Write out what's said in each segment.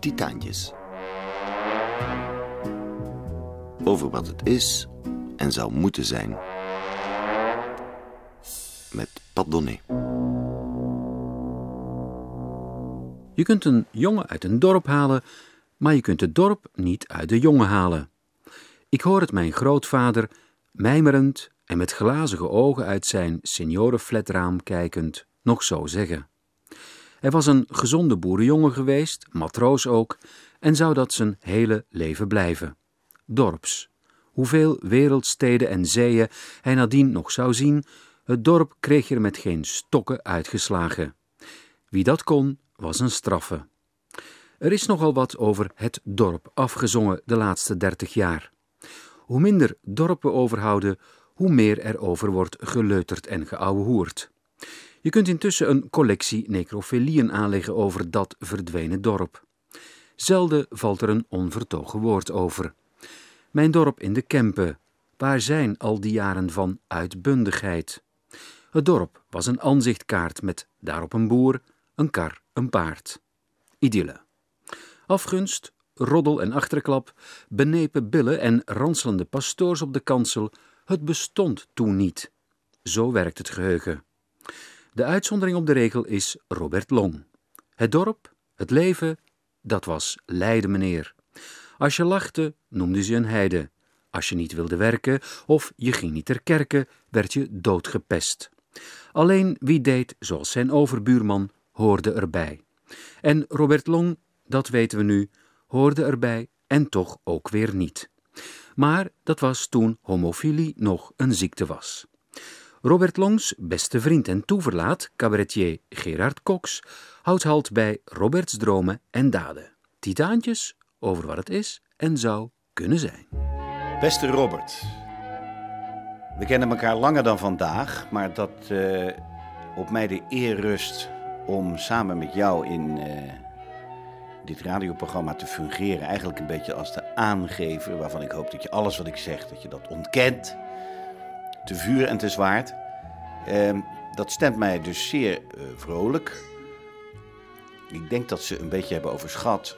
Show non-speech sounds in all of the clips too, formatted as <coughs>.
Titaantjes. Over wat het is en zou moeten zijn. Met Pat. Je kunt een jongen uit een dorp halen, maar je kunt het dorp niet uit de jongen halen. Ik hoor het mijn grootvader, mijmerend en met glazige ogen uit zijn seniorenflatraam kijkend, nog zo zeggen. Hij was een gezonde boerenjongen geweest, matroos ook, en zou dat zijn hele leven blijven. Dorps. Hoeveel wereldsteden en zeeën hij nadien nog zou zien, het dorp kreeg er met geen stokken uitgeslagen. Wie dat kon, was een straffe. Er is nogal wat over het dorp afgezongen de laatste dertig jaar. Hoe minder dorpen overhouden, hoe meer er over wordt geleuterd en geouwehoerd. Je kunt intussen een collectie necrofilieën aanleggen over dat verdwenen dorp. Zelden valt er een onvertogen woord over. Mijn dorp in de Kempen, waar zijn al die jaren van uitbundigheid? Het dorp was een aanzichtkaart met daarop een boer, een kar, een paard. Idylle. Afgunst, roddel en achterklap, benepen billen en ranselende pastoors op de kansel, het bestond toen niet. Zo werkt het geheugen. De uitzondering op de regel is Robert Long. Het dorp, het leven, dat was Leiden, meneer. Als je lachte, noemde ze een heide. Als je niet wilde werken of je ging niet ter kerke, werd je doodgepest. Alleen wie deed zoals zijn overbuurman, hoorde erbij. En Robert Long, dat weten we nu, hoorde erbij en toch ook weer niet. Maar dat was toen homofilie nog een ziekte was. Robert Longs beste vriend en toeverlaat, cabaretier Gerard Cox, houdt halt bij Roberts dromen en daden. Titaantjes over wat het is en zou kunnen zijn. Beste Robert, we kennen elkaar langer dan vandaag, maar dat uh, op mij de eer rust om samen met jou in uh, dit radioprogramma te fungeren. Eigenlijk een beetje als de aangever, waarvan ik hoop dat je alles wat ik zeg, dat je dat ontkent. Te vuur en te zwaard. Uh, dat stemt mij dus zeer uh, vrolijk. Ik denk dat ze een beetje hebben overschat.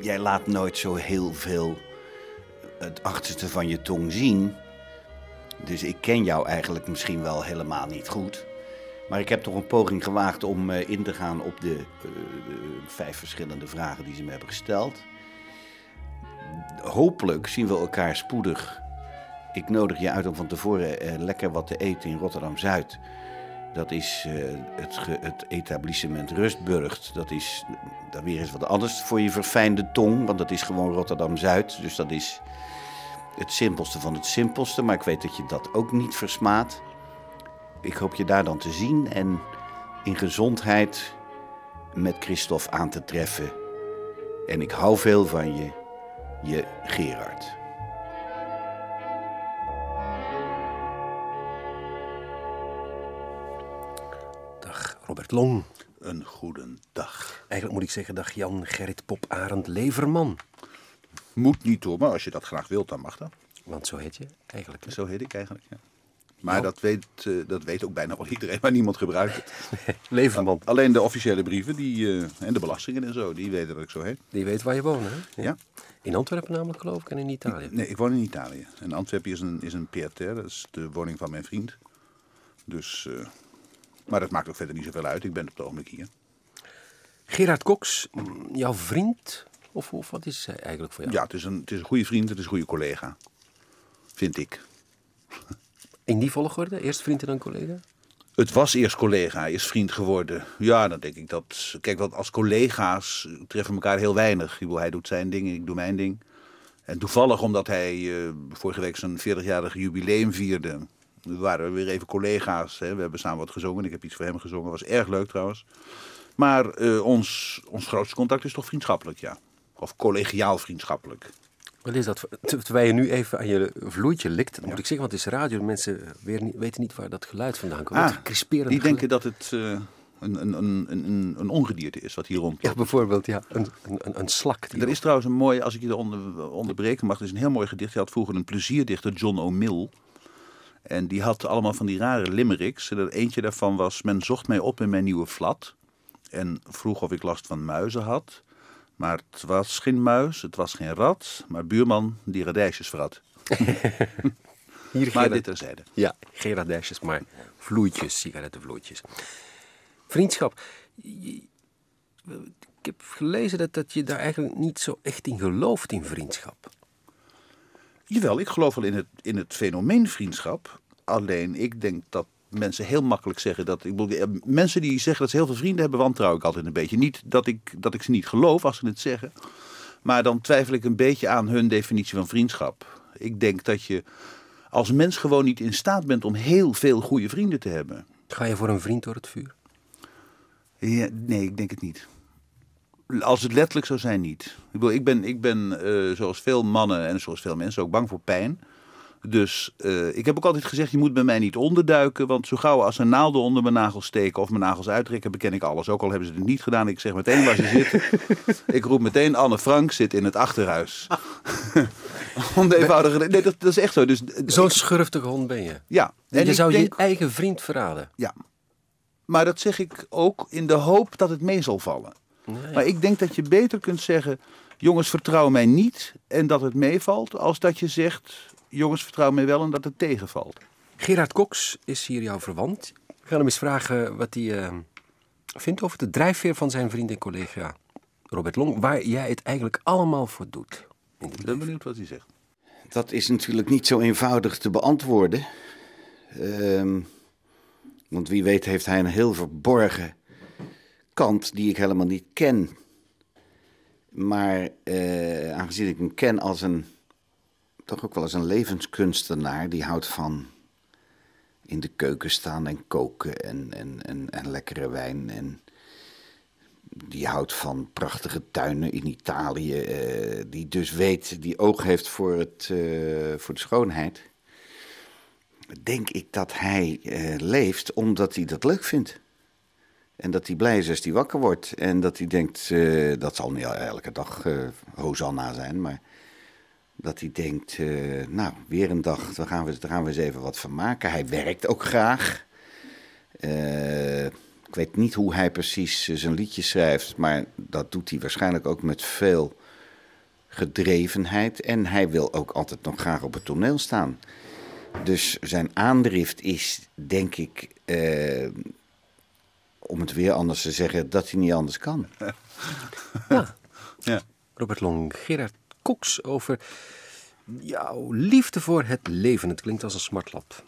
Jij laat nooit zo heel veel het achterste van je tong zien. Dus ik ken jou eigenlijk misschien wel helemaal niet goed. Maar ik heb toch een poging gewaagd om uh, in te gaan op de uh, vijf verschillende vragen die ze me hebben gesteld. Hopelijk zien we elkaar spoedig. Ik nodig je uit om van tevoren uh, lekker wat te eten in Rotterdam Zuid. Dat is het, het, etablissement Rustburgt. Dat is dan weer eens wat anders voor je verfijnde tong, want dat is gewoon Rotterdam Zuid. Dus dat is het simpelste van het simpelste, maar ik weet dat je dat ook niet versmaat. Ik hoop je daar dan te zien en in gezondheid met Christophe aan te treffen. En ik hou veel van je, je Gerard. Robert Long. Een goede dag. Eigenlijk moet ik zeggen dag Jan Gerrit Pop Arend Leverman. Moet niet hoor, maar als je dat graag wilt, dan mag dat. Want zo heet je eigenlijk. Hè? Zo heet ik eigenlijk, ja. Maar dat, weet, uh, dat weet ook bijna wel iedereen, maar niemand gebruikt het. <laughs> Leverman. Alleen de officiële brieven die, uh, en de belastingen en zo, die weten dat ik zo heet. Die weet waar je woont, hè? Ja. In Antwerpen namelijk, geloof ik, en in Italië. Nee, ik woon in Italië. En Antwerpen is een, is een PRT, dat is de woning van mijn vriend. Dus, uh, maar dat maakt ook verder niet zoveel uit. Ik ben op het ogenblik hier. Gerard Cox, jouw vriend? Of, of wat is hij eigenlijk voor jou? Ja, het is, een, het is een goede vriend, het is een goede collega. Vind ik. In die volgorde? Eerst vriend en dan collega? Het was eerst collega, is vriend geworden. Ja, dan denk ik dat... Kijk, want als collega's treffen elkaar heel weinig. Hij doet zijn ding, ik doe mijn ding. En toevallig, omdat hij uh, vorige week zijn 40-jarig jubileum vierde... waren we weer even collega's. Hè. We hebben samen wat gezongen. Ik heb iets voor hem gezongen. was erg leuk trouwens. Maar uh, ons, ons grootste contact is toch vriendschappelijk, ja. Of collegiaal vriendschappelijk. Wat is dat? Terwijl je nu even aan je vloeitje likt, ja. moet ik zeggen, want het is radio. Mensen weer niet, weten niet waar dat geluid vandaan komt. Ah, die denken dat het uh, een, een, een, een, een ongedierte is wat hier rond. Ja, bijvoorbeeld, ja. Een, een, een slak. Er is trouwens een mooi, als ik je onder, onderbreken mag, er is een heel mooi gedicht. Je had vroeger een plezierdichter, John O'Mill. En die had allemaal van die rare limericks. En eentje daarvan was, men zocht mij op in mijn nieuwe flat. En vroeg of ik last van muizen had. Maar het was geen muis, het was geen rat, maar buurman die radijsjes vrat. <laughs> Hier Maar Gerard- dit terzijde. Ja, geen radijsjes, maar vloeitjes, sigarettenvloeitjes. Vriendschap. Ik heb gelezen dat, dat je daar eigenlijk niet zo echt in gelooft in vriendschap. Jawel, ik geloof wel in het, in het fenomeen vriendschap. Alleen ik denk dat mensen heel makkelijk zeggen dat. Ik bedoel, eh, mensen die zeggen dat ze heel veel vrienden hebben, wantrouw ik altijd een beetje. Niet dat ik, dat ik ze niet geloof als ze het zeggen. Maar dan twijfel ik een beetje aan hun definitie van vriendschap. Ik denk dat je als mens gewoon niet in staat bent om heel veel goede vrienden te hebben. Ga je voor een vriend door het vuur? Ja, nee, ik denk het niet. Als het letterlijk zou zijn, niet. Ik, bedoel, ik ben, ik ben eh, zoals veel mannen en zoals veel mensen ook bang voor pijn. Dus eh, ik heb ook altijd gezegd, je moet bij mij niet onderduiken. Want zo gauw als een naalden onder mijn nagels steken of mijn nagels uittrekken, beken ik alles. Ook al hebben ze het niet gedaan. Ik zeg meteen waar ze zitten. <laughs> ik roep meteen, Anne Frank zit in het achterhuis. <laughs> Om de eenvoudige... Nee, dat, dat is echt zo. Dus, eh, Zo'n schurftige hond ben je. ja. En je ik zou denk- je eigen vriend verraden. Ja. Maar dat zeg ik ook in de hoop dat het mee zal vallen. Maar ik denk dat je beter kunt zeggen: jongens, vertrouw mij niet en dat het meevalt, als dat je zegt: jongens, vertrouw mij wel en dat het tegenvalt. Gerard Cox is hier jouw verwant. We gaan hem eens vragen wat hij eh, vindt over de drijfveer van zijn vriend en collega Robert Long. Waar jij het eigenlijk allemaal voor doet. Ik ben leven. benieuwd wat hij zegt. Dat is natuurlijk niet zo eenvoudig te beantwoorden. Ehm, want wie weet heeft hij een heel verborgen kant die ik helemaal niet ken. Maar eh, aangezien ik hem ken als een, toch ook wel als een levenskunstenaar, die houdt van in de keuken staan en koken en, en, en, lekkere wijn. En die houdt van prachtige tuinen in Italië. eh, die dus weet, die oog heeft voor, het, eh, voor de schoonheid. Denk ik dat hij leeft omdat hij dat leuk vindt. En dat hij blij is als hij wakker wordt. En dat hij denkt, eh, dat zal niet elke dag eh Hosanna zijn, maar dat hij denkt, eh, nou, weer een dag, daar gaan, we, daar gaan we eens even wat van maken. Hij werkt ook graag. Ik weet niet hoe hij precies zijn liedjes schrijft, maar dat doet hij waarschijnlijk ook met veel gedrevenheid. En hij wil ook altijd nog graag op het toneel staan. Dus zijn aandrift is, denk ik, om het weer anders te zeggen, dat hij niet anders kan. <laughs> Ja. Robert Long, Gerard Cox over jouw liefde voor het leven. Het klinkt als een smartlap.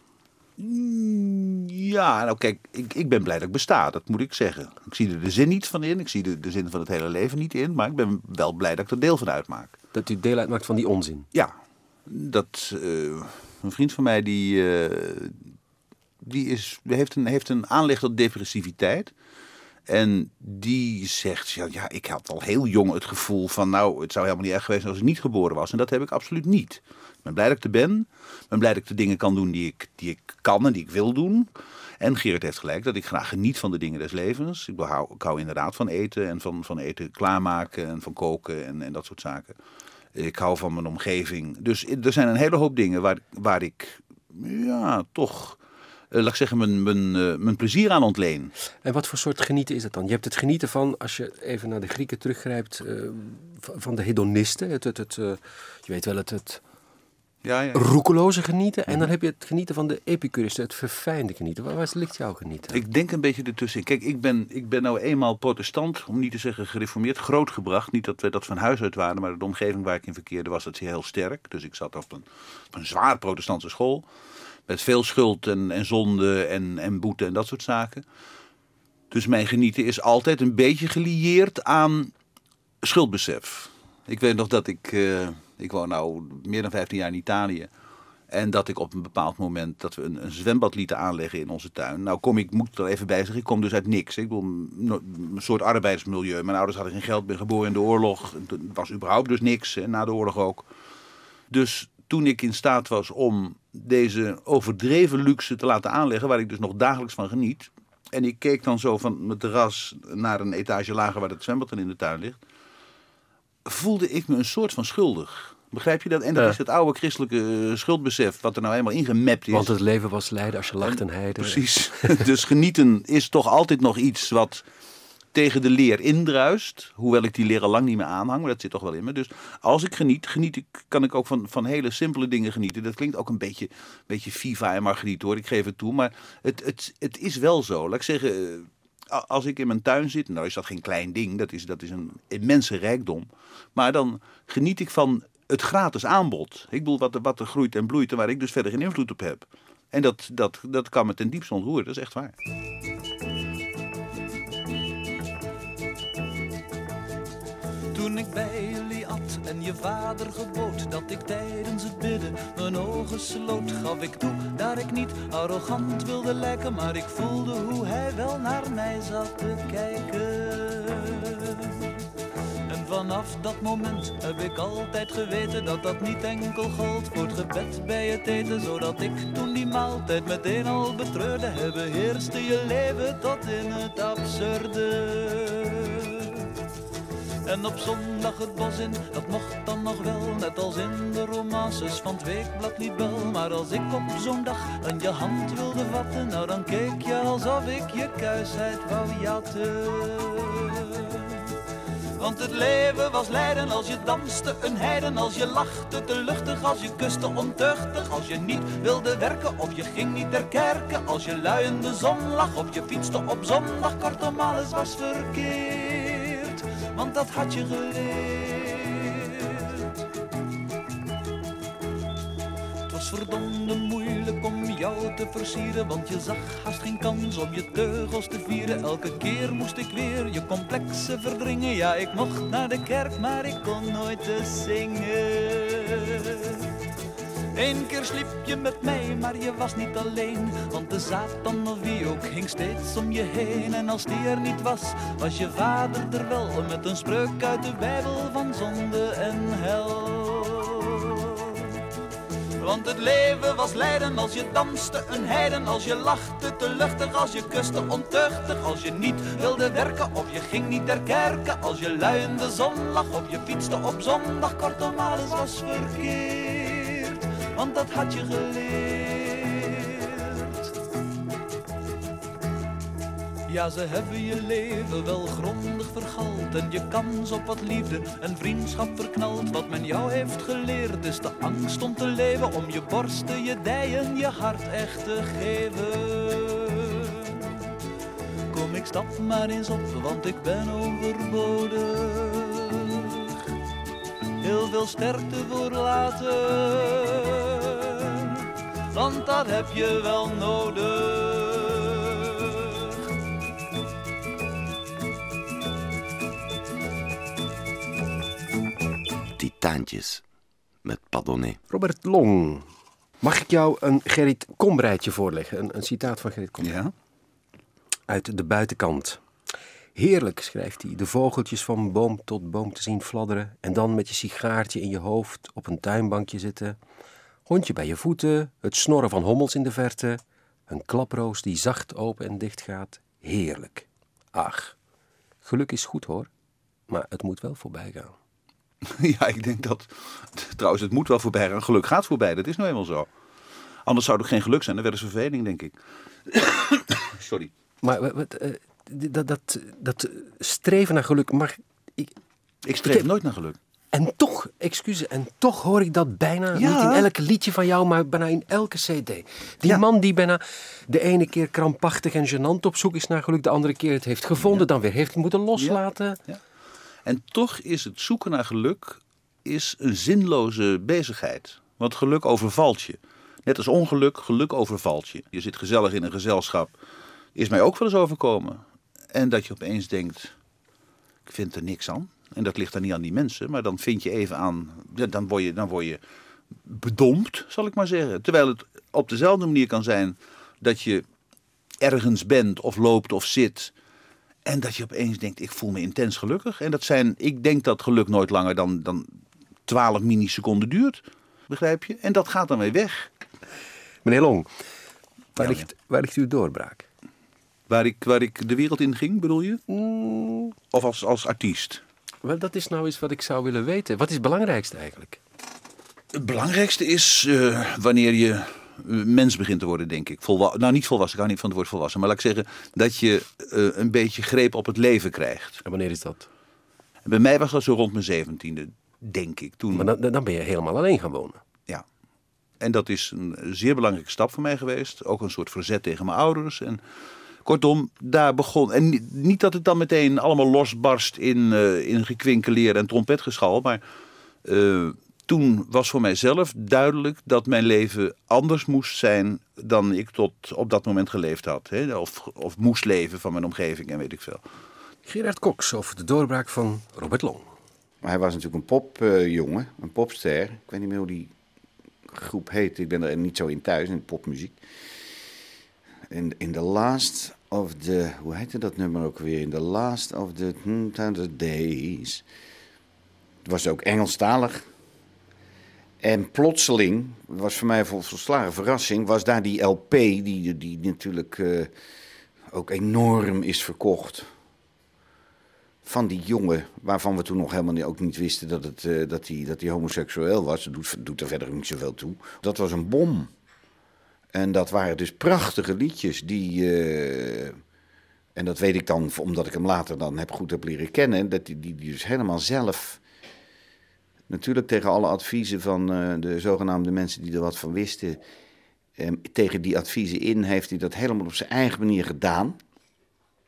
Ja, nou kijk, ik, ik ben blij dat ik besta, dat moet ik zeggen. Ik zie er de zin niet van in, ik zie er de zin van het hele leven niet in, maar ik ben wel blij dat ik er deel van uitmaak. Dat u deel uitmaakt van die onzin. Ja, dat eh, een vriend van mij die, eh, die is, heeft, een, heeft een aanleg tot depressiviteit. En die zegt, ja, ja, ik had al heel jong het gevoel van, nou, het zou helemaal niet erg geweest zijn als ik niet geboren was. En dat heb ik absoluut niet. Ik ben blij dat ik er ben. Ik ben blij dat ik de dingen kan doen die ik, die ik kan en die ik wil doen. En Gerrit heeft gelijk dat ik graag geniet van de dingen des levens. Ik, hou, ik hou inderdaad van eten en van, van eten klaarmaken en van koken en, en dat soort zaken. Ik hou van mijn omgeving. Dus er zijn een hele hoop dingen waar, waar ik ja, toch, laat ik zeggen, mijn, mijn, eh, mijn plezier aan ontleen. En wat voor soort genieten is het dan? Je hebt het genieten van, als je even naar de Grieken teruggrijpt, eh, van de hedonisten. Het, het, het, eh, je weet wel, het, het Ja, ja. roekeloze genieten. En dan heb je het genieten van de epicuristen, het verfijnde genieten. Waar, waar ligt jouw genieten? Ik denk een beetje ertussen. Kijk, ik ben, ik ben nou eenmaal protestant, om niet te zeggen gereformeerd, grootgebracht. Niet dat we dat van huis uit waren, maar de omgeving waar ik in verkeerde was dat heel sterk. Dus ik zat op een, op een zwaar protestantse school. Met veel schuld en, en zonde en, en boete en dat soort zaken. Dus mijn genieten is altijd een beetje gelieerd aan schuldbesef. Ik weet nog dat ik, eh, ik woon nou meer dan 15 jaar in Italië. En dat ik op een bepaald moment dat we een, een zwembad lieten aanleggen in onze tuin. Nou kom ik, moet ik er even bij zeggen, ik kom dus uit niks. Ik bedoel, een soort arbeidersmilieu. Mijn ouders hadden geen geld, ben geboren in de oorlog. Het was überhaupt dus niks, en na de oorlog ook. Dus toen ik in staat was om deze overdreven luxe te laten aanleggen, waar ik dus nog dagelijks van geniet. En ik keek dan zo van mijn terras naar een etage lager waar het zwembad dan in de tuin ligt. Voelde ik me een soort van schuldig. Begrijp je dat? En dat Ja. is het oude christelijke eh, schuldbesef, wat er nou eenmaal ingemapt is. Want het leven was lijden als je lacht en heide. Precies. <laughs> dus genieten is toch altijd nog iets wat tegen de leer indruist. Hoewel ik die leer al lang niet meer aanhang, maar dat zit toch wel in me. Dus als ik geniet, geniet ik, kan ik ook van, van hele simpele dingen genieten. Dat klinkt ook een beetje, beetje Viva en Margriet hoor, ik geef het toe. Maar het, het, het is wel zo. Laat ik zeggen, eh, als ik in mijn tuin zit, nou is dat geen klein ding, dat is, dat is een immense rijkdom. Maar dan geniet ik van het gratis aanbod. Ik bedoel, wat wat er groeit en bloeit en waar ik dus verder geen invloed op heb. En dat, dat, dat kan me ten diepste ontroeren, dat is echt waar. Toen ik bij jullie at en je vader gebood dat ik tijdens het bidden mijn ogen sloot, gaf ik toe dat ik niet arrogant wilde lijken, maar ik voelde hoe hij wel naar mij zat te kijken. En vanaf dat moment heb ik altijd geweten dat dat niet enkel gold voor het gebed bij het eten, zodat ik toen die maaltijd meteen al betreurde, hebben heerste je leven tot in het absurde. En op zondag het bos in, dat mocht dan nog wel, net als in de romances van het weekblad Libel. Maar als ik op zo'n dag aan je hand wilde vatten, nou dan keek je alsof ik je kuisheid wou jatten. Want het leven was lijden als je danste, een heiden. Als je lachte, te luchtig als je kuste, ontuchtig. Als je niet wilde werken of je ging niet ter kerken, als je lui in de zon lag of je fietste op zondag, kortom alles was verkeerd, want dat had je geleerd. Het was verdomde moeilijk om jou te versieren, want je zag haast geen kans om je teugels te vieren. Elke keer moest ik weer je complexen verdringen. Ja, ik mocht naar de kerk, maar ik kon nooit te zingen. Eén keer sliep je met mij, maar je was niet alleen. Want de Satan of wie ook hing steeds om je heen. En als die er niet was, was je vader er wel. Met een spreuk uit de Bijbel van zonde en hel. Want het leven was lijden als je danste, een heiden als je lachte, te luchtig als je kuste, ontuchtig als je niet wilde werken of je ging niet ter kerken, als je lui in de zon lag of je fietste op zondag, kortom alles was verkeerd, want dat had je geleerd. Ja, ze hebben je leven wel grondig vergald En je kans op wat liefde en vriendschap verknald. Wat men jou heeft geleerd is de angst om te leven Om je borsten, je dijen, je hart echt te geven. Kom, ik stap maar eens op, want ik ben overbodig. Heel veel sterkte voor later Want dat heb je wel nodig Titaantjes met Padonnet. Robert Long, mag ik jou een Gerrit Komrijtje voorleggen? Een, een citaat van Gerrit Komrij. Ja? Uit de buitenkant. Heerlijk, schrijft hij, de vogeltjes van boom tot boom te zien fladderen en dan met je sigaartje in je hoofd op een tuinbankje zitten. Hondje bij je voeten, het snorren van hommels in de verte, een klaproos die zacht open en dicht gaat. Heerlijk. Ach, geluk is goed hoor, maar het moet wel voorbij gaan. <laughs> Ja, ik denk dat. Trouwens, het moet wel voorbij gaan. Geluk gaat voorbij, dat is nou eenmaal zo. Anders zou ook geen geluk zijn, dan werd het verveling, denk ik. <coughs> Sorry. Maar wat, eh, dat, dat, dat streven naar geluk mag. Ik, Ik streef heb- nooit naar geluk. En toch, excuses, en toch hoor ik dat bijna Ja. niet in elk liedje van jou, maar bijna in elke CD. Die Ja. man die bijna de ene keer krampachtig en gênant op zoek is naar geluk, de andere keer het heeft gevonden, dan weer heeft moeten loslaten. En toch is het zoeken naar geluk is een zinloze bezigheid. Want geluk overvalt je. Net als ongeluk, geluk overvalt je. Je zit gezellig in een gezelschap. Is mij ook wel eens overkomen. En dat je opeens denkt, ik vind er niks aan. En dat ligt dan niet aan die mensen, maar dan vind je even aan, ja, dan word je, dan word je bedompt, zal ik maar zeggen. Terwijl het op dezelfde manier kan zijn dat je ergens bent of loopt of zit en dat je opeens denkt, ik voel me intens gelukkig. En dat zijn, ik denk dat geluk nooit langer dan, dan 12 milliseconden duurt. Begrijp je? En dat gaat dan weer weg. Meneer Long, waar, Ja, ligt, waar ligt uw doorbraak? Waar ik, waar ik de wereld in ging, bedoel je? Mm, Of als, als artiest? Wel, dat is nou eens wat ik zou willen weten. Wat is het belangrijkste eigenlijk? Het belangrijkste is eh, wanneer je eh, mens begint te worden, denk ik. Volwa nou, niet volwassen, ik hou niet van het woord volwassen. Maar laat ik zeggen dat je eh, een beetje greep op het leven krijgt. En wanneer is dat? En bij mij was dat zo rond mijn zeventiende, denk ik. Toen, Maar dan, dan ben je helemaal alleen gaan wonen. ja. En dat is een zeer belangrijke stap voor mij geweest. Ook een soort verzet tegen mijn ouders. En kortom, daar begon. En ni- niet dat het dan meteen allemaal losbarst in, eh in gekwinkeleer en trompetgeschal. Maar eh, toen was voor mijzelf duidelijk dat mijn leven anders moest zijn dan ik tot op dat moment geleefd had. Hè? Of, of moest leven van mijn omgeving en weet ik veel. Gerard Cox over de doorbraak van Robert Long. Maar hij was natuurlijk een popjongen, een popster. Ik weet niet meer hoe die groep heet. Ik ben er niet zo in thuis, in popmuziek. In, in the last of the... Hoe heette dat nummer ook weer? In the last of the, hmm, days. Het was ook Engelstalig. En plotseling, was voor mij een vol- volslagen verrassing, was daar die LP, die, die natuurlijk eh, ook enorm is verkocht van die jongen, waarvan we toen nog helemaal niet, ook niet wisten dat, eh, dat, hij, dat hij homoseksueel was. Dat doet, doet er verder niet zoveel toe. Dat was een bom. En dat waren dus prachtige liedjes die... eh, en dat weet ik dan, omdat ik hem later dan heb goed heb leren kennen. Dat die, die, dus helemaal zelf... Natuurlijk tegen alle adviezen van eh, de zogenaamde mensen die er wat van wisten... eh, tegen die adviezen in heeft hij dat helemaal op zijn eigen manier gedaan.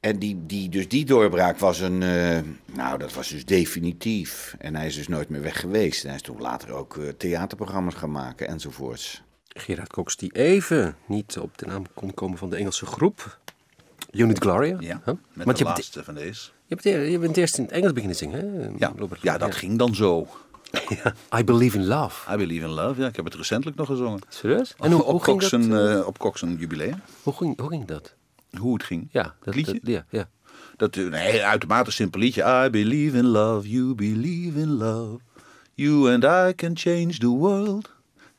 En die, die, dus die doorbraak was een. eh, nou, dat was dus definitief. En hij is dus nooit meer weg geweest. En hij is toen later ook theaterprogramma's gaan maken enzovoorts. Gerard Cox die even niet op de naam kon komen van de Engelse groep. Unit Gloria. Ja, Huh? met Want de je, laatste van deze. je, bent, je bent eerst in het Engels beginnen zingen, hè? Ja, Robert? ja dat ging dan zo. <laughs> I Believe in Love. I Believe in Love, ja, ik heb het recentelijk nog gezongen. Serieus? En hoe, op, hoe, ging Cox dat, een, eh, eh, op Cox een jubileum. hoe, ging, hoe ging dat? Hoe het ging. Ja, dat liedje? dat- ja, ja. Dat een heel uitermate simpel liedje. I believe in love, you believe in love. You and I can change the world.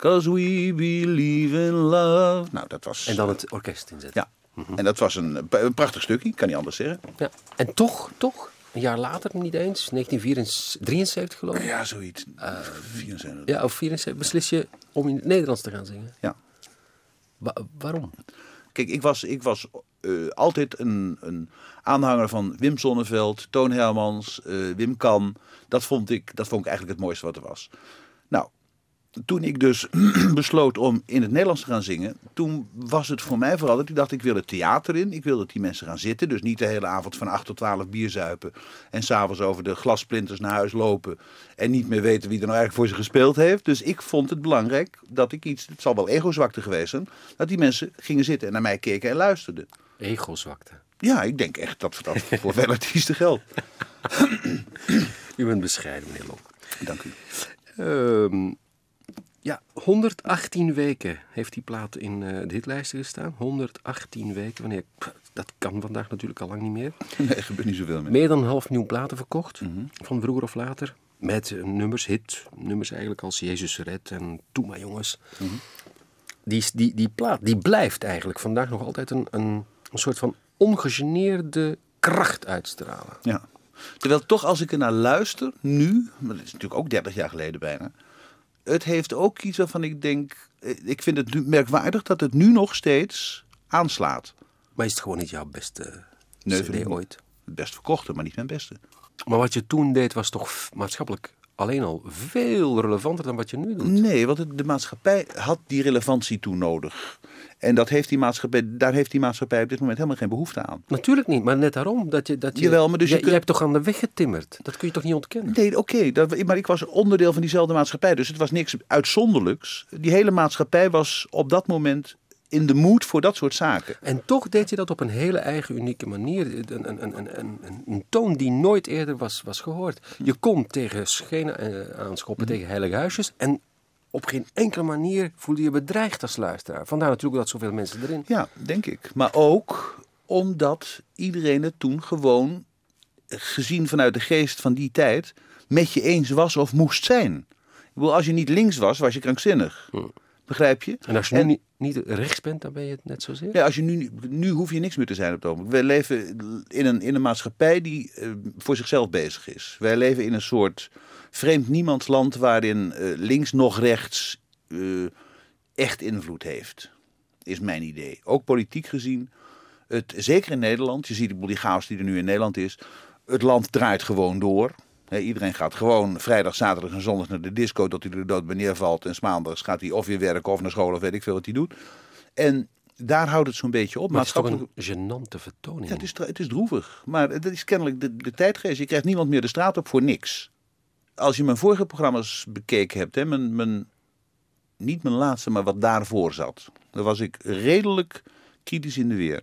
Cause we believe in love. Nou, dat was... En dan het orkest inzetten. Ja, en dat was een, een prachtig stukje, kan niet anders zeggen. Ja. En toch, toch, een jaar later niet eens, 1973 geloof ik. Ja, zoiets. 74. Ja, of 74, beslis je om in het Nederlands te gaan zingen. Ja. Wa- waarom? Kijk, ik was, ik was eh, altijd een, een aanhanger van Wim Sonneveld, Toon Hermans, eh, Wim Kan. Dat vond, ik, dat vond ik eigenlijk het mooiste wat er was. Nou, toen ik dus <clears throat> besloot om in het Nederlands te gaan zingen, toen was het voor mij vooral dat ik dacht, ik wil het theater in. Ik wil dat die mensen gaan zitten. Dus niet de hele avond van 8 tot 12 bier zuipen. En s'avonds over de glasplinters naar huis lopen. En niet meer weten wie er nou eigenlijk voor ze gespeeld heeft. Dus ik vond het belangrijk dat ik iets, het zal wel ego-zwakte geweest zijn, dat die mensen gingen zitten en naar mij keken en luisterden. Ego-zwakte. Ja, ik denk echt dat dat <laughs> voor veel artiesten geldt. U bent bescheiden, meneer Lok. Dank u. Ehm, ja, 118 weken heeft die plaat in eh, de hitlijsten gestaan. 118 weken. Wanneer, pff, dat kan vandaag natuurlijk al lang niet meer. <laughs> Nee, er gebeurt niet zoveel meer. Meer dan een half miljoen platen verkocht. Van vroeger of later. Met eh, nummers, hit. Nummers eigenlijk als Jezus Red en Doe maar jongens. die, is- die, die plaat die blijft eigenlijk vandaag nog altijd een, een, een soort van ongegeneerde kracht uitstralen. Ja. Terwijl toch als ik er naar luister, nu, maar dat is natuurlijk ook 30 jaar geleden bijna. Het heeft ook iets waarvan ik denk, eh, ik vind het nu merkwaardig dat het nu nog steeds aanslaat. Maar is het gewoon niet jouw beste Nee, CD ooit? Het best verkochte, maar niet mijn beste. Maar wat je toen deed was toch maatschappelijk alleen al veel relevanter dan wat je nu doet. Nee, want de maatschappij had die relevantie toen nodig. En dat heeft die maatschappij, daar heeft die maatschappij op dit moment helemaal geen behoefte aan. Natuurlijk niet, maar net daarom. Dat je, dat je, Jawel, maar dus je kunt- jij hebt toch aan de weg getimmerd? Dat kun je toch niet ontkennen? Nee, oké, maar ik was onderdeel van diezelfde maatschappij. Dus het was niks uitzonderlijks. Die hele maatschappij was op dat moment in de moed voor dat soort zaken. En toch deed je dat op een hele eigen, unieke manier. Een, een, een, een, een, een toon die nooit eerder was, was gehoord. Je kon tegen schenen eh, aanschoppen, tegen heilige huisjes. En op geen enkele manier voelde je bedreigd als luisteraar. Vandaar natuurlijk dat zoveel mensen erin. Ja, denk ik. Maar ook omdat iedereen het toen gewoon, gezien vanuit de geest van die tijd, met je eens was of moest zijn. Ik bedoel, als je niet links was, was je krankzinnig. Begrijp je? En als je nu niet, niet rechts bent, dan ben je het net zozeer. Ja, als je nu, nu hoef je niks meer te zijn op het ogenblik. Wij leven in een, in een maatschappij die eh, voor zichzelf bezig is. Wij leven in een soort vreemd niemandsland waarin eh, links nog rechts eh, echt invloed heeft. Is mijn idee. Ook politiek gezien. Het, zeker in Nederland. Je ziet die chaos die er nu in Nederland is. Het land draait gewoon door. Iedereen gaat gewoon vrijdag, zaterdag en zondag naar de disco tot hij er dood bij neervalt. En maandags gaat hij of weer werken of naar school of weet ik veel wat hij doet. En daar houdt het zo'n beetje op. Maar het is toch een gênante vertoning? Ja, het, is, het is droevig. Maar het is kennelijk de, de tijdgeest. Je krijgt niemand meer de straat op voor niks. Als je mijn vorige programma's bekeken hebt, hè, mijn, mijn, niet mijn laatste, maar wat daarvoor zat. Dan was ik redelijk kritisch in de weer.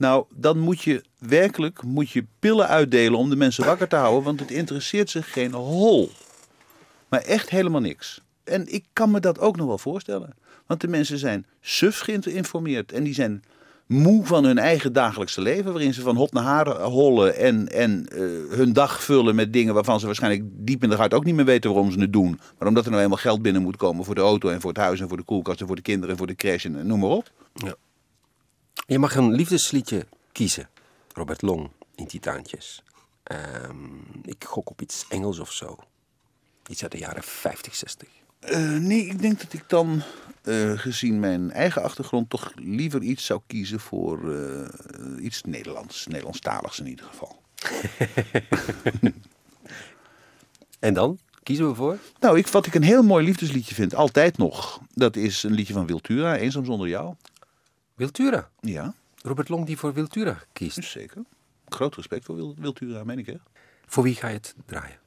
Nou, dan moet je werkelijk moet je pillen uitdelen om de mensen wakker te houden, want het interesseert ze geen hol. Maar echt helemaal niks. En ik kan me dat ook nog wel voorstellen. Want de mensen zijn suf geïnformeerd en die zijn moe van hun eigen dagelijkse leven, waarin ze van hot naar haar hollen en, en uh, hun dag vullen met dingen waarvan ze waarschijnlijk diep in de hart ook niet meer weten waarom ze het doen. Maar omdat er nou eenmaal geld binnen moet komen voor de auto en voor het huis en voor de koelkast en voor de kinderen en voor de crash en noem maar op. Ja. Je mag een liefdesliedje kiezen, Robert Long in Titaantjes. Um, ik gok op iets Engels of zo. Iets uit de jaren 50, 60. Uh, nee, ik denk dat ik dan, uh, gezien mijn eigen achtergrond, toch liever iets zou kiezen voor uh, iets Nederlands. Nederlandstaligs in ieder geval. <laughs> en dan? Kiezen we voor? Nou, ik, wat ik een heel mooi liefdesliedje vind, altijd nog, dat is een liedje van Wiltura, Eenzaam zonder jou. Wiltura? Ja. Robert Long die voor Wiltura kiest? Zeker. Groot respect voor Wiltura, meen ik hè. Voor wie ga je het draaien?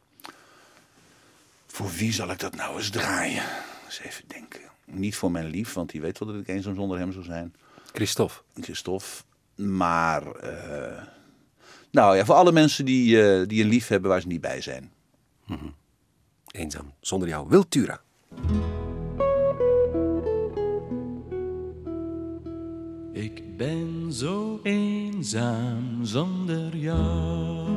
Voor wie zal ik dat nou eens draaien? Eens even denken. Niet voor mijn lief, want die weet wel dat ik eenzaam zonder hem zou zijn. Christophe. Christophe. Maar, uh, nou ja, voor alle mensen die, uh, die een lief hebben waar ze niet bij zijn. Mm -hmm. Eenzaam zonder jou. Wiltura. Ben zo eenzaam zonder jou.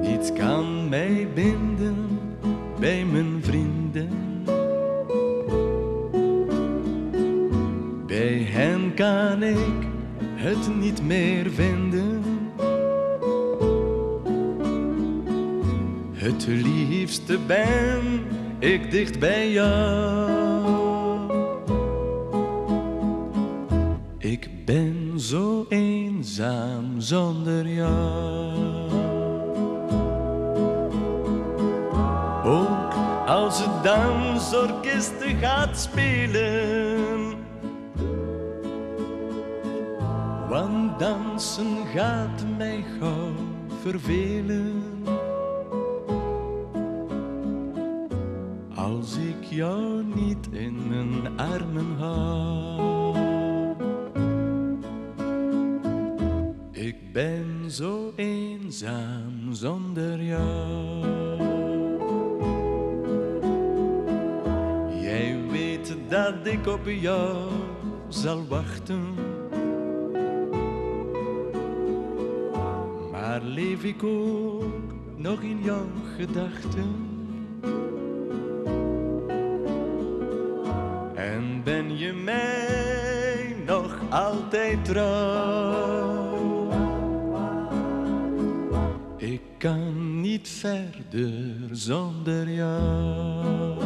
Niets kan mij binden bij mijn vrienden. Bij hen kan ik het niet meer vinden. Het liefste ben ik dicht bij jou. Zo eenzaam zonder jou. Ook als het dansorkest gaat spelen. Want dansen gaat mij gauw vervelen. Als ik jou niet in mijn armen hou. Ben zo eenzaam zonder jou. Jij weet dat ik op jou zal wachten. Maar leef ik ook nog in jouw gedachten? En ben je mij nog altijd trouw? Verder zonder jou.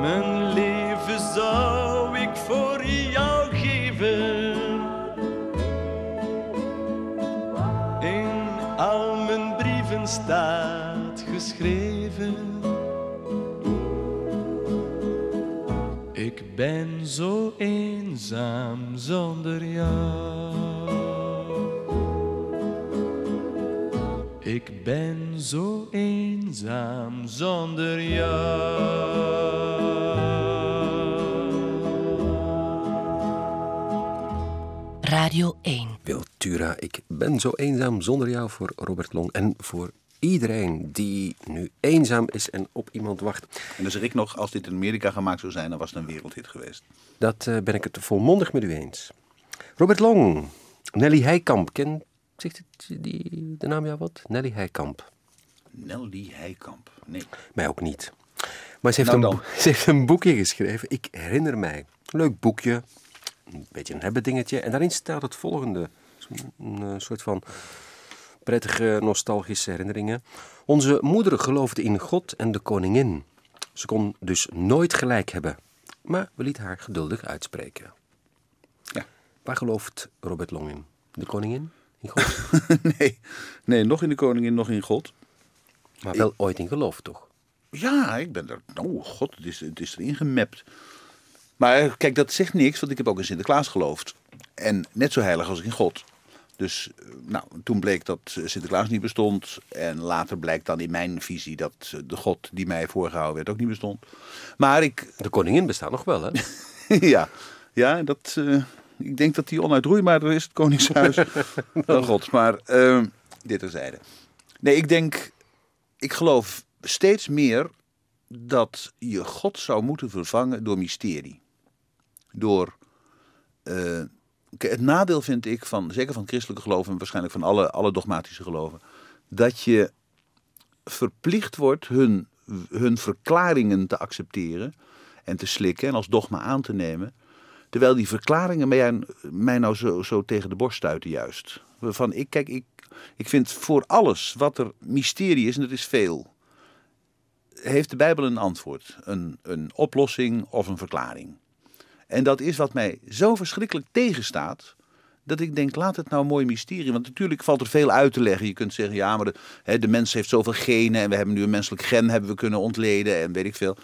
Mijn leven zou ik voor jou geven. In al mijn brieven staat geschreven. Ik ben zo eenzaam zonder jou. Ik ben zo eenzaam zonder jou. Radio 1. Wiltura, ik ben zo eenzaam zonder jou voor Robert Long en voor iedereen die nu eenzaam is en op iemand wacht. En dan zeg ik nog, als dit in Amerika gemaakt zou zijn, dan was het een wereldhit geweest. Dat uh, ben ik het volmondig met u eens. Robert Long, Nelly Heikamp, ken, zegt het, die, de naam jou wat? Nelly Heikamp. Nelly Heikamp, nee. Mij ook niet. Maar ze heeft, nou een, <laughs> ze heeft een boekje geschreven, ik herinner mij. Leuk boekje, een beetje een hebben dingetje. En daarin staat het volgende. Een, een soort van Prettige nostalgische herinneringen. Onze moeder geloofde in God en de koningin. Ze kon dus nooit gelijk hebben. Maar we lieten haar geduldig uitspreken. Ja. Waar gelooft Robert Long in? De koningin? In God? <laughs> nee, nee, nog in de koningin, nog in God. maar wel ooit in geloofd, toch? Ja, ik ben er. Oh god, het is, het is erin gemapt. Maar eh, kijk, dat zegt niks, want ik heb ook in Sinterklaas geloofd. En net zo heilig als in God. Dus eh, nou, toen bleek dat Sinterklaas niet bestond. En later blijkt dan in mijn visie dat de God die mij voorgehouden werd ook niet bestond. Maar ik, De koningin bestaat nog wel, hè? <laughs> ja, ja dat, eh, ik denk dat die onuitroeibaarder is, het Koningshuis, <laughs> dan God. Maar eh, dit terzijde. Nee, ik denk, ik geloof steeds meer dat je God zou moeten vervangen door mysterie. Door, eh, het nadeel vind ik van, zeker van christelijke geloven en waarschijnlijk van alle, alle dogmatische geloven, dat je verplicht wordt hun, hun verklaringen te accepteren en te slikken en als dogma aan te nemen. Terwijl die verklaringen mij, mij nou zo, zo tegen de borst stuiten juist. Van, ik, kijk, ik, ik vind voor alles wat er mysterie is, en dat is veel, heeft de Bijbel een antwoord. Een, een oplossing of een verklaring. En dat is wat mij zo verschrikkelijk tegenstaat. Dat ik denk, laat het nou een mooi mysterie. Want natuurlijk valt er veel uit te leggen. Je kunt zeggen, ja, maar de, hè, de mens heeft zoveel genen. En we hebben nu een menselijk gen hebben we kunnen ontleden. En weet ik veel.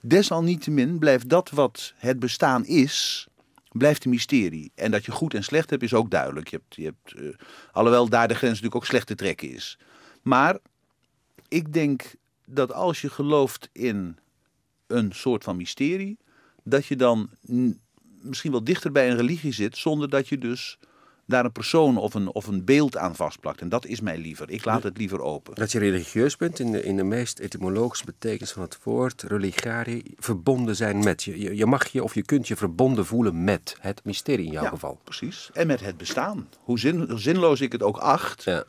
Desalniettemin blijft dat wat het bestaan is, blijft een mysterie. En dat je goed en slecht hebt is ook duidelijk. Je hebt, je hebt, eh, alhoewel daar de grens natuurlijk ook slecht te trekken is. Maar ik denk dat als je gelooft in een soort van mysterie, dat je dan misschien wel dichter bij een religie zit, zonder dat je dus daar een persoon of een, of een beeld aan vastplakt. En dat is mij liever. Ik laat het liever open. Dat je religieus bent in de, in de meest etymologische betekenis van het woord, religare, verbonden zijn met. Je, je, mag je of je kunt je verbonden voelen met het mysterie in jouw Ja, geval. precies. En met het bestaan. Hoe zin, zinloos ik het ook acht, Ja.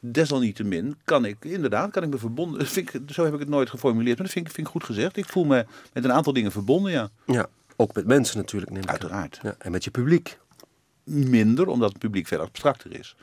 desalniettemin kan ik inderdaad kan ik me verbonden. <laughs> Vind ik, zo heb ik het nooit geformuleerd, maar dat vind ik, vind ik goed gezegd. Ik voel me met een aantal dingen verbonden, ja. ja, ook met mensen natuurlijk, neem ik. Uiteraard. Ja, en met je publiek. Minder, omdat het publiek veel abstracter is.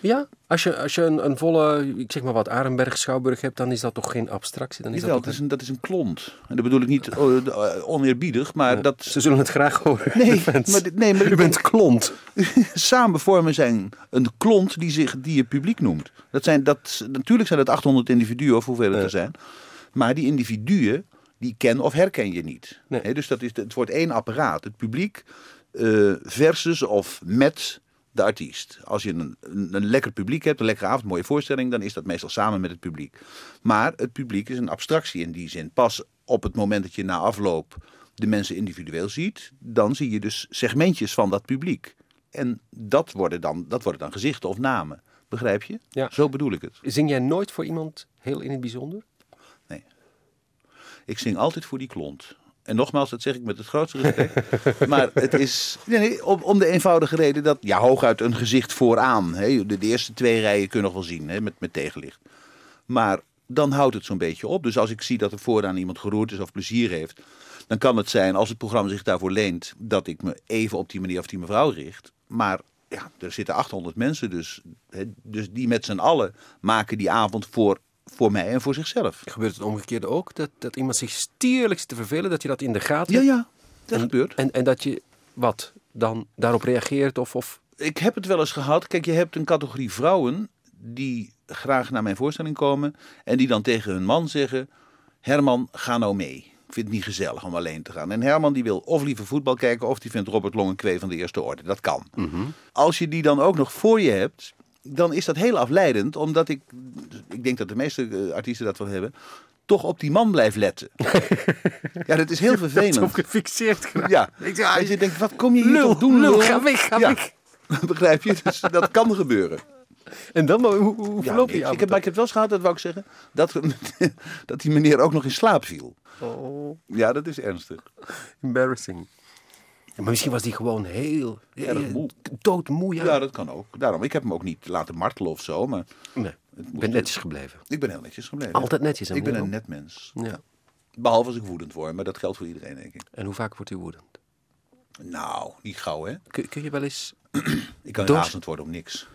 Ja, als je, als je een, een volle, ik zeg maar wat, Arenberg Schouwburg hebt, dan is dat toch geen abstractie? Dan is Jawel, dat is een, dat is een klont. En dat bedoel ik niet oh, eh, oneerbiedig, maar dat Ze zullen het graag horen. Nee, maar nee, maar U bent klont. <laughs> samen vormen zijn een klont die, zich, die je publiek noemt. Dat zijn, dat, natuurlijk zijn het 800 individuen of hoeveel het er zijn. Maar die individuen, die ken of herken je niet. Nee. Dus dat is, het wordt één apparaat. Het publiek eh, versus of met de artiest. Als je een, een, een lekker publiek hebt, een lekkere avond, een mooie voorstelling, dan is dat meestal samen met het publiek. Maar het publiek is een abstractie in die zin. Pas op het moment dat je na afloop de mensen individueel ziet, dan zie je dus segmentjes van dat publiek. En dat worden dan, dat worden dan gezichten of namen. Begrijp je? Ja. Zo bedoel ik het. Zing jij nooit voor iemand heel in het bijzonder? Ik zing altijd voor die klont. En nogmaals, dat zeg ik met het grootste respect. maar het is nee, nee, om, om de eenvoudige reden dat, ja, hooguit een gezicht vooraan. Hè, de, eerste twee rijen kun je nog wel zien hè, met, met tegenlicht. Maar dan houdt het zo'n beetje op. Dus als ik zie dat er vooraan iemand geroerd is of plezier heeft, dan kan het zijn, als het programma zich daarvoor leent, dat ik me even op die meneer of die mevrouw richt. Maar ja, er zitten 800 mensen, dus, hè, dus die met z'n allen maken die avond voor, voor mij en voor zichzelf. Gebeurt het omgekeerde ook? Dat, dat iemand zich stierlijk zit te vervelen, dat je dat in de gaten Ja, hebt? ja, dat gebeurt. En, en dat je, wat, dan daarop reageert of... of ik heb het wel eens gehad. Kijk, je hebt een categorie vrouwen die graag naar mijn voorstelling komen. En die dan tegen hun man zeggen: Herman, ga nou mee. Ik vind het niet gezellig om alleen te gaan. En Herman die wil of liever voetbal kijken. of die vindt Robert Long een kwee van de eerste orde. Dat kan. Als je die dan ook nog voor je hebt. Dan is dat heel afleidend. Omdat ik. Ik denk dat de meeste eh, artiesten dat wel hebben. toch op die man blijf letten. <laughs> ja, dat is heel vervelend. Zo gefixeerd geraakt. Ja, als je denkt, wat kom je hier Lul, toch doen? lul, ga weg, ga Ja. weg. <laughs> Begrijp je? Dus dat kan gebeuren. En dan, hoe, hoe Ja, verloopt ik, die ik heb, maar ik heb wel eens gehad, dat wou ik zeggen, dat, <laughs> dat die meneer ook nog in slaap viel. Oh, Ja, dat is ernstig. embarrassing. Maar misschien was die gewoon heel, Erg heel moe. doodmoe. Ja. Ja, dat kan ook. Daarom, ik heb hem ook niet laten martelen of zo, maar Nee, ik ben netjes gebleven. ik ben heel netjes gebleven. Altijd netjes. en Ik ben een net mens. Ja. Behalve als ik woedend word, maar dat geldt voor iedereen, denk ik. En hoe vaak wordt u woedend? Nou, niet gauw, hè. Kun, kun je wel eens... Ik kan Doos- razend worden om niks.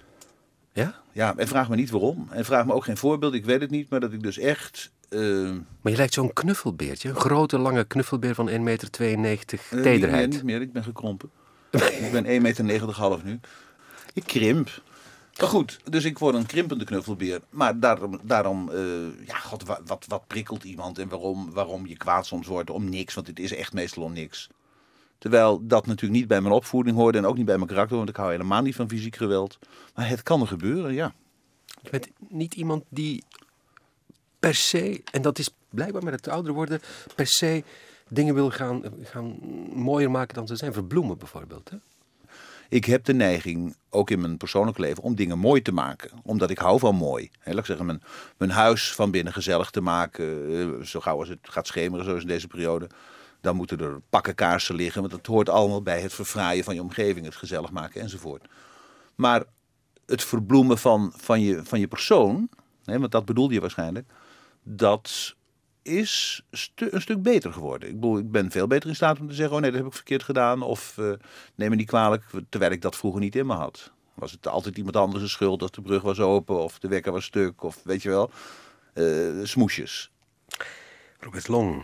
Ja? Ja, en vraag me niet waarom. En vraag me ook geen voorbeeld, ik weet het niet. Maar dat ik dus echt... eh, Maar je lijkt zo'n knuffelbeertje. Een grote, lange knuffelbeer van 1,92 meter. Eh, Tederheid. niet meer, ik ben gekrompen. <laughs> ik ben 1,90 meter half nu. Ik krimp. Maar goed, dus ik word een krimpende knuffelbeer. Maar daarom, daarom eh, ja, god, wat, wat, wat prikkelt iemand en waarom, waarom je kwaad soms wordt om niks, want het is echt meestal om niks. Terwijl dat natuurlijk niet bij mijn opvoeding hoorde en ook niet bij mijn karakter, want ik hou helemaal niet van fysiek geweld. Maar het kan er gebeuren, ja. Je bent niet iemand die per se, en dat is blijkbaar met het ouder worden, per se dingen wil gaan, gaan mooier maken dan ze zijn. Verbloemen bijvoorbeeld. Hè? Ik heb de neiging, ook in mijn persoonlijk leven, om dingen mooi te maken. Omdat ik hou van mooi. He, laat zeggen, mijn, mijn huis van binnen gezellig te maken. eh, Zo gauw als het gaat schemeren, zoals in deze periode. Dan moeten er pakken kaarsen liggen. Want dat hoort allemaal bij het verfraaien van je omgeving. Het gezellig maken enzovoort. Maar het verbloemen van, van, je, van je persoon, want dat bedoelde je waarschijnlijk. Dat is stu- een stuk beter geworden. Ik, bedoel, ik ben veel beter in staat om te zeggen: oh nee, dat heb ik verkeerd gedaan. Of eh, neem me niet kwalijk, terwijl ik dat vroeger niet in me had. Was het altijd iemand anders de schuld of de brug was open of de wekker was stuk of weet je wel, eh, smoesjes. Robert Long.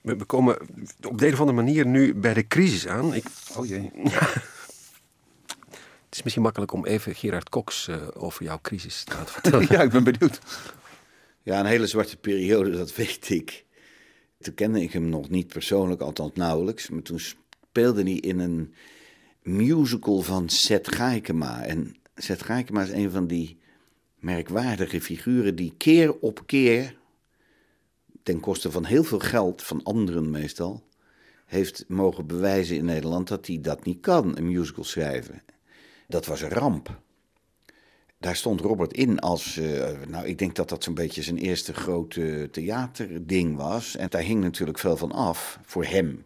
We, we komen op de een of andere manier nu bij de crisis aan. Ik, Oh jee. <laughs> het is misschien makkelijk om even Gerard Cox eh, over jouw crisis te laten <laughs> vertellen. ja, ik ben benieuwd. Ja, een hele zwarte periode, <laughs> dat weet ik. Toen kende ik hem nog niet persoonlijk, althans nauwelijks. Maar toen speelde hij in een musical van Seth Gaikema. En Seth Gaikema is een van die merkwaardige figuren die keer op keer, ten koste van heel veel geld, van anderen meestal, heeft mogen bewijzen in Nederland dat hij dat niet kan, een musical schrijven. Dat was een ramp. Daar stond Robert in als, eh, nou ik denk dat dat zo'n beetje zijn eerste grote theaterding was. En daar hing natuurlijk veel van af voor hem.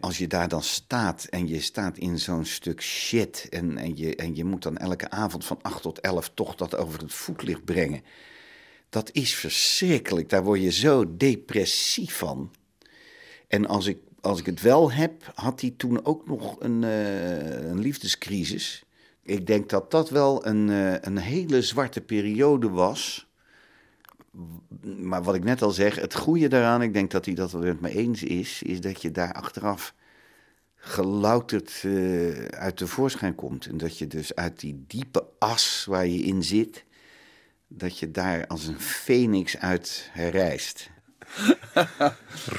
Als je daar dan staat en je staat in zo'n stuk shit en, en, je, en je moet dan elke avond van 8 tot 11 toch dat over het voetlicht brengen. Dat is verschrikkelijk, daar word je zo depressief van. En als ik, als ik het wel heb, had hij toen ook nog een, eh, een liefdescrisis. Ik denk dat dat wel een, eh, een hele zwarte periode was. Maar wat ik net al zeg, het goede daaraan, ik denk dat hij dat wel met me eens is, is dat je daar achteraf gelouterd eh, uit de voorschijn komt. En dat je dus uit die diepe as waar je in zit, dat je daar als een phoenix uit herrijst.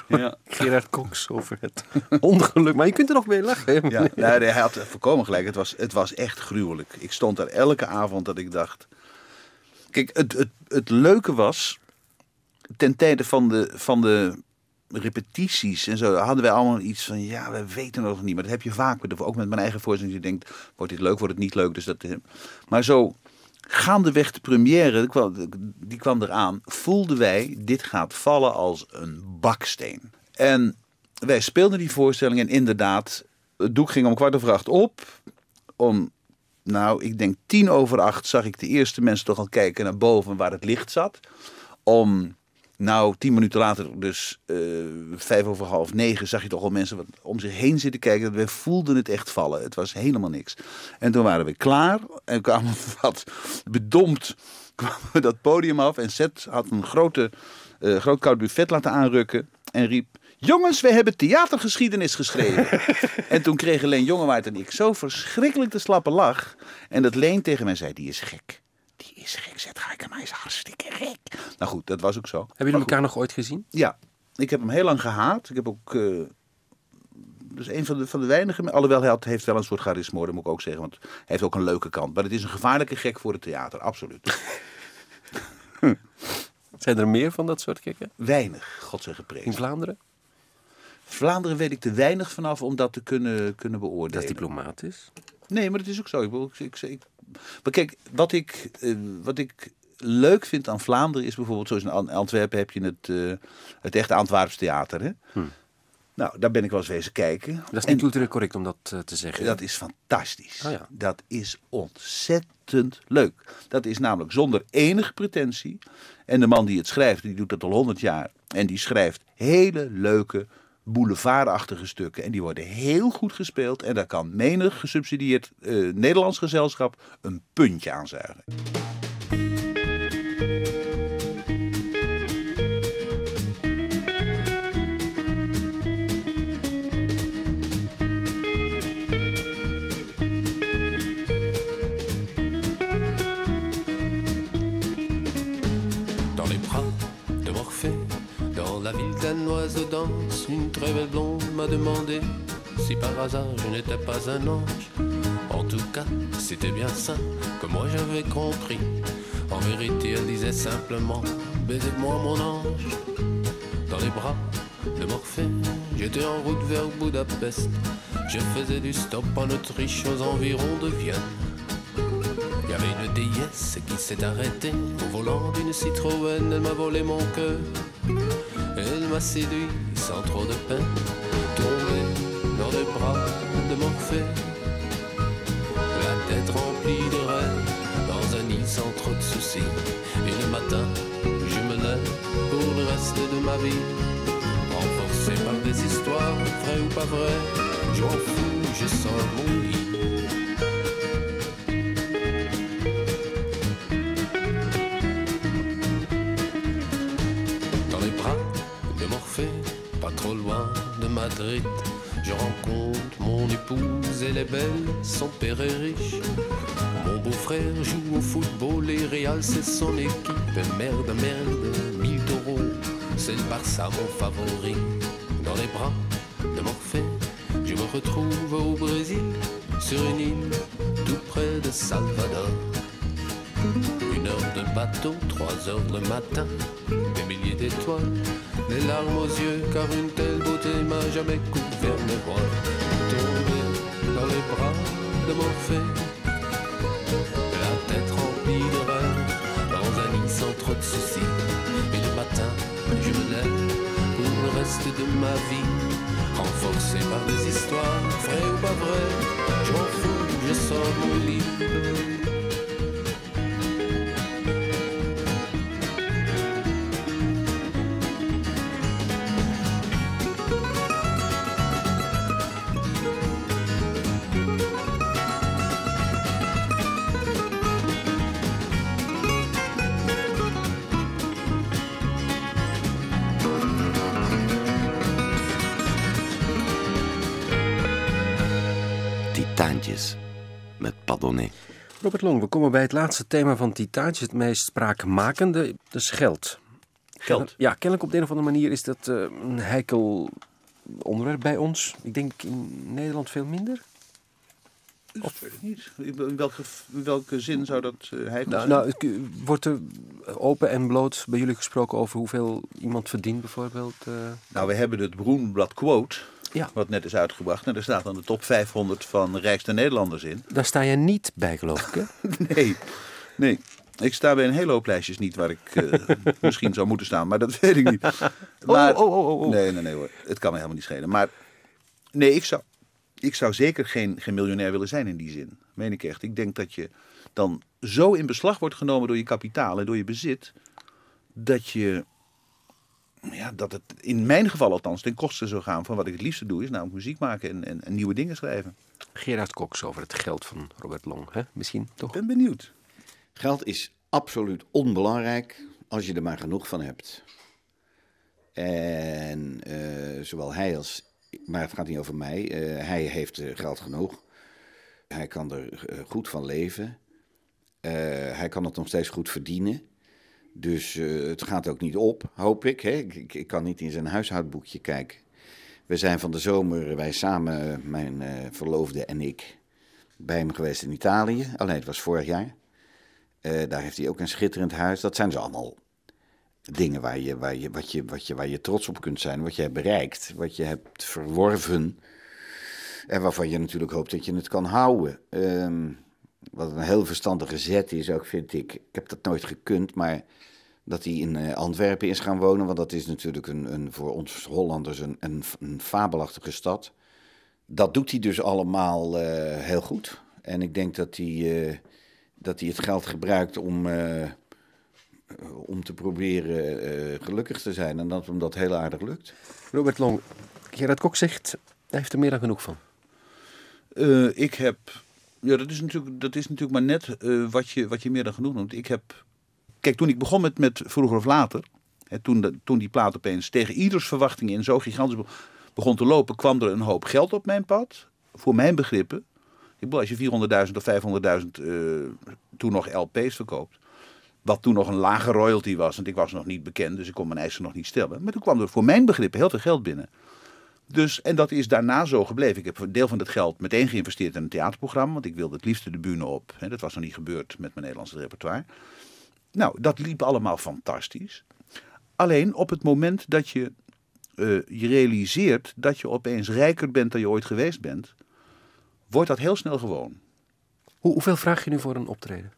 Ja. <laughs> Gerard Cox over het <laughs> ongeluk. Maar je kunt er nog mee lachen. Ja, nee, hij had voorkomen gelijk. Het was, het was echt gruwelijk. Ik stond daar elke avond dat ik dacht. Kijk, het, het, het leuke was. Ten tijde van de, van de repetities en zo hadden wij allemaal iets van. Ja, we weten nog niet. Maar dat heb je vaak. Ook met mijn eigen voorstelling. Je denkt: wordt dit leuk, wordt het niet leuk? Dus dat, maar zo. Gaandeweg de première, die kwam, die kwam eraan, voelden wij, dit gaat vallen als een baksteen. En wij speelden die voorstelling en inderdaad, het doek ging om kwart over acht op. Om, nou, ik denk tien over acht zag ik de eerste mensen toch al kijken naar boven waar het licht zat. Om, nou, tien minuten later, dus eh, vijf over half negen, zag je toch al mensen wat om zich heen zitten kijken. We voelden het echt vallen. Het was helemaal niks. En toen waren we klaar en kwamen we wat bedompt <laughs> kwamen we dat podium af. En Seth had een grote, eh, groot koud buffet laten aanrukken en riep... Jongens, we hebben theatergeschiedenis geschreven. <laughs> en toen kregen Leen Jongewaard en ik zo verschrikkelijk de slappe lach. En dat Leen tegen mij zei, die is gek. Is gek, Zet Gaikema is hartstikke gek. Nou goed, dat was ook zo. Hebben jullie elkaar nog ooit gezien? Ja, ik heb hem heel lang gehaat. Ik heb ook. eh dus een van de, van de weinigen. Alhoewel hij heeft wel een soort charisma, dat moet ik ook zeggen. Want hij heeft ook een leuke kant. Maar het is een gevaarlijke gek voor het theater, absoluut. <laughs> Zijn er meer van dat soort gekken? Weinig, God zij In geprezen. Vlaanderen? Vlaanderen weet ik te weinig vanaf om dat te kunnen, kunnen Dat beoordelen. is diplomatisch. Nee, maar dat is ook zo. Ik, bedoel, ik, ik, ik- maar kijk, wat ik, eh, wat ik leuk vind aan Vlaanderen is bijvoorbeeld, zoals in An- Antwerpen heb je het, eh, het echte Antwerps theater. Hè? Nou, daar ben ik wel eens wezen kijken. Dat is niet cultureel correct om dat eh, te zeggen. Dat is fantastisch. Oh ja. Dat is ontzettend leuk. Dat is namelijk zonder enige pretentie. En de man die het schrijft, die doet dat al honderd jaar. En die schrijft hele leuke, boulevardachtige stukken. En die worden heel goed gespeeld. En daar kan menig gesubsidieerd eh, Nederlands gezelschap een puntje aan zuigen. M'a demandé si par hasard je n'étais pas un ange. En tout cas, c'était bien ça que moi j'avais compris. En vérité, elle disait simplement Baisez-moi mon ange. Dans les bras de Morphée, j'étais en route vers Budapest. Je faisais du stop en Autriche aux environs de Vienne. Il y avait une déesse qui s'est arrêtée au volant d'une Citroën. Elle m'a volé mon cœur. Elle m'a séduit sans trop de peine. Pas vraies. Je m'en fous, je sors mon lit. dans les bras de Morphée, pas trop loin de Madrid. Je rencontre mon épouse, elle est belle, son père est riche. Mon beau-frère joue au football et Real c'est son équipe. Merde, merde, 1000 euros, c'est le Barça mon favori. Dans les bras je me retrouve au Brésil, sur une île, tout près de Salvador. Une heure de bateau, trois heures le matin, des milliers d'étoiles, des larmes aux yeux, car une telle beauté m'a jamais couvert mes voiles. Tombé dans les bras de Morphée, la tête remplie de rêves, dans un lit sans trop de soucis. Et le matin, je me lève pour le reste de ma vie, renforcé par des histoires, vraies ou pas vraies. Je m'en fous, je sors mon lit. Robert Long, we komen bij het laatste thema van Titaantjes, het meest spraakmakende, dus geld. Geld. Ja, kennelijk op de een of andere manier is dat eh, een heikel onderwerp bij ons. Ik denk in Nederland veel minder. Of weet ik niet. In welke, in welke zin zou dat uh, hij Nou, nou, ik- wordt er open en bloot bij jullie gesproken over hoeveel iemand verdient bijvoorbeeld? eh? Nou, we hebben het Broenblad Quote, Ja. wat net is uitgebracht. En daar staat dan de top 500 van rijkste Nederlanders in. Daar sta je niet bij, geloof ik, hè? <laughs> Nee, nee. Ik sta bij een hele hoop lijstjes niet waar ik eh, <laughs> misschien zou moeten staan, maar dat weet ik niet. <laughs> Maar, oh, oh, oh, oh. Nee, nee, nee hoor. Het kan me helemaal niet schelen. Maar nee, ik zou, ik zou zeker geen, geen miljonair willen zijn in die zin. Meen ik echt. Ik denk dat je dan zo in beslag wordt genomen door je kapitaal en door je bezit, dat je, ja, dat het in mijn geval althans ten koste zou gaan van wat ik het liefste doe, is namelijk muziek maken en, en, en nieuwe dingen schrijven. Gerard Cox over het geld van Robert Long, hè? Misschien toch? Ik ben benieuwd. Geld is absoluut onbelangrijk als je er maar genoeg van hebt. En eh, zowel hij als. Maar het gaat niet over mij. eh, hij heeft eh, geld genoeg. Hij kan er eh, goed van leven. Hij kan het nog steeds goed verdienen. Dus het gaat ook niet op, hoop ik, hè? Ik, ik. kan niet in zijn huishoudboekje kijken. We zijn van de zomer, wij samen, mijn verloofde en ik, bij hem geweest in Italië. Alleen het was vorig jaar. Daar heeft hij ook een schitterend huis. Dat zijn ze allemaal dingen waar je, waar, je, wat je, wat je, waar je trots op kunt zijn. Wat je hebt bereikt, wat je hebt verworven. En waarvan je natuurlijk hoopt dat je het kan houden. Ehm, wat een heel verstandige zet is ook, vind ik. Ik heb dat nooit gekund, maar dat hij in eh, Antwerpen is gaan wonen. Want dat is natuurlijk een, een, voor ons Hollanders een, een, fabelachtige stad. Dat doet hij dus allemaal eh, heel goed. En ik denk dat hij, eh, dat hij het geld gebruikt om om te proberen eh, gelukkig te zijn. En dat hem dat heel aardig lukt. Robert Long, Gerard Kok zegt, hij heeft er meer dan genoeg van. Eh, ik heb. Ja, dat is natuurlijk, dat is natuurlijk maar net eh, wat, je, wat je meer dan genoeg noemt. Ik heb. Kijk, toen ik begon met, met vroeger of later. Hè, toen, de, toen die plaat opeens tegen ieders verwachting in zo gigantisch be- begon te lopen. kwam er een hoop geld op mijn pad. Voor mijn begrippen. Ik bedoel, als je 400.000 of 500.000 eh, toen nog LP's verkoopt. Wat toen nog een lage royalty was. Want ik was nog niet bekend, dus ik kon mijn eisen nog niet stellen. Maar toen kwam er voor mijn begrippen heel veel geld binnen. Dus, en dat is daarna zo gebleven. Ik heb een deel van dat geld meteen geïnvesteerd in een theaterprogramma. Want ik wilde het liefst de bühne op. Dat was nog niet gebeurd met mijn Nederlandse repertoire. Nou, dat liep allemaal fantastisch. Alleen op het moment dat je eh, je realiseert dat je opeens rijker bent dan je ooit geweest bent, wordt dat heel snel gewoon. Hoe, hoeveel vraag je nu voor een optreden?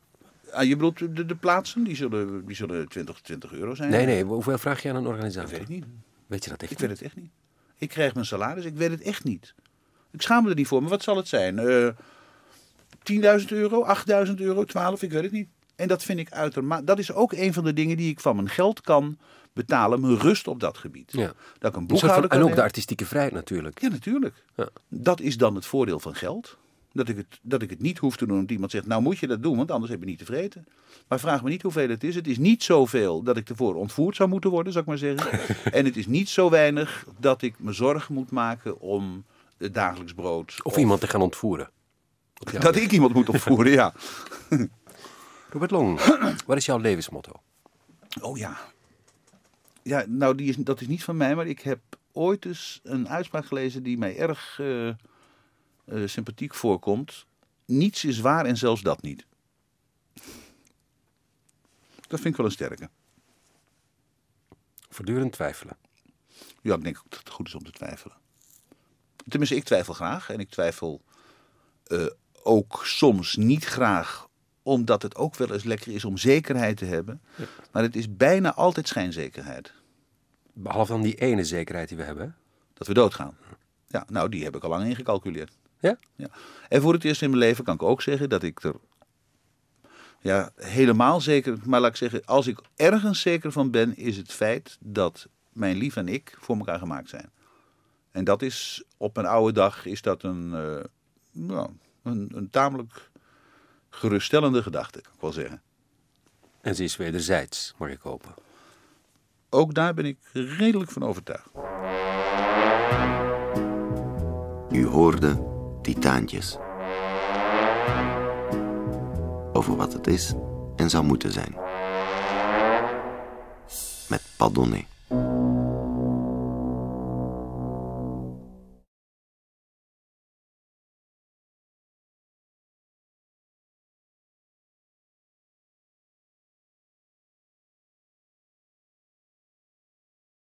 Ah, je bedoelt de, de plaatsen, die zullen, die zullen 20, 20 euro zijn? Nee, nee, hoeveel vraag je aan een Dat organisator? weet ik niet. Weet je dat echt Ik weet het echt niet. Ik krijg mijn salaris, ik weet het echt niet. Ik schaam me er niet voor, maar wat zal het zijn? Eh 10.000 euro, 8.000 euro, 12, ik weet het niet. En dat vind ik uitermate. Dat is ook een van de dingen die ik van mijn geld kan betalen, mijn rust op dat gebied. Ja. Dat ik een van- boekhouder kan en ook de artistieke vrijheid natuurlijk. Ja, natuurlijk. Ja. Dat is dan het voordeel van geld. Dat ik, het, dat ik het niet hoef te doen omdat iemand zegt, nou moet je dat doen, want anders heb je niet te vreten. Maar vraag me niet hoeveel het is. Het is niet zoveel dat ik ervoor ontvoerd zou moeten worden, zou ik maar zeggen. <laughs> en het is niet zo weinig dat ik me zorgen moet maken om het dagelijks brood. Of iemand te gaan ontvoeren. Dat ik iemand moet ontvoeren, ja. <laughs> Robert Long, wat is jouw levensmotto? Oh ja. Ja, nou, die is, dat is niet van mij, maar ik heb ooit eens een uitspraak gelezen die mij erg eh, eh, sympathiek voorkomt. Niets is waar en zelfs dat niet. Dat vind ik wel een sterke. Voortdurend twijfelen. Ja, ik denk ook dat het goed is om te twijfelen. Tenminste, ik twijfel graag. En ik twijfel eh, ook soms niet graag, omdat het ook wel eens lekker is om zekerheid te hebben. Maar het is bijna altijd schijnzekerheid. Behalve dan die ene zekerheid die we hebben. hè? Dat we doodgaan. Ja, nou, die heb ik al lang ingecalculeerd. Ja? Ja. En voor het eerst in mijn leven kan ik ook zeggen dat ik er ja, helemaal zeker, maar laat ik zeggen, als ik ergens zeker van ben, is het feit dat mijn lief en ik voor elkaar gemaakt zijn. En dat is op een oude dag is dat een, eh, nou, een, een tamelijk geruststellende gedachte, kan ik wel zeggen. En ze is wederzijds, mag ik hopen. Ook daar ben ik redelijk van overtuigd. U hoorde Titaantjes. Over wat het is en zou moeten zijn. Met Padonnet.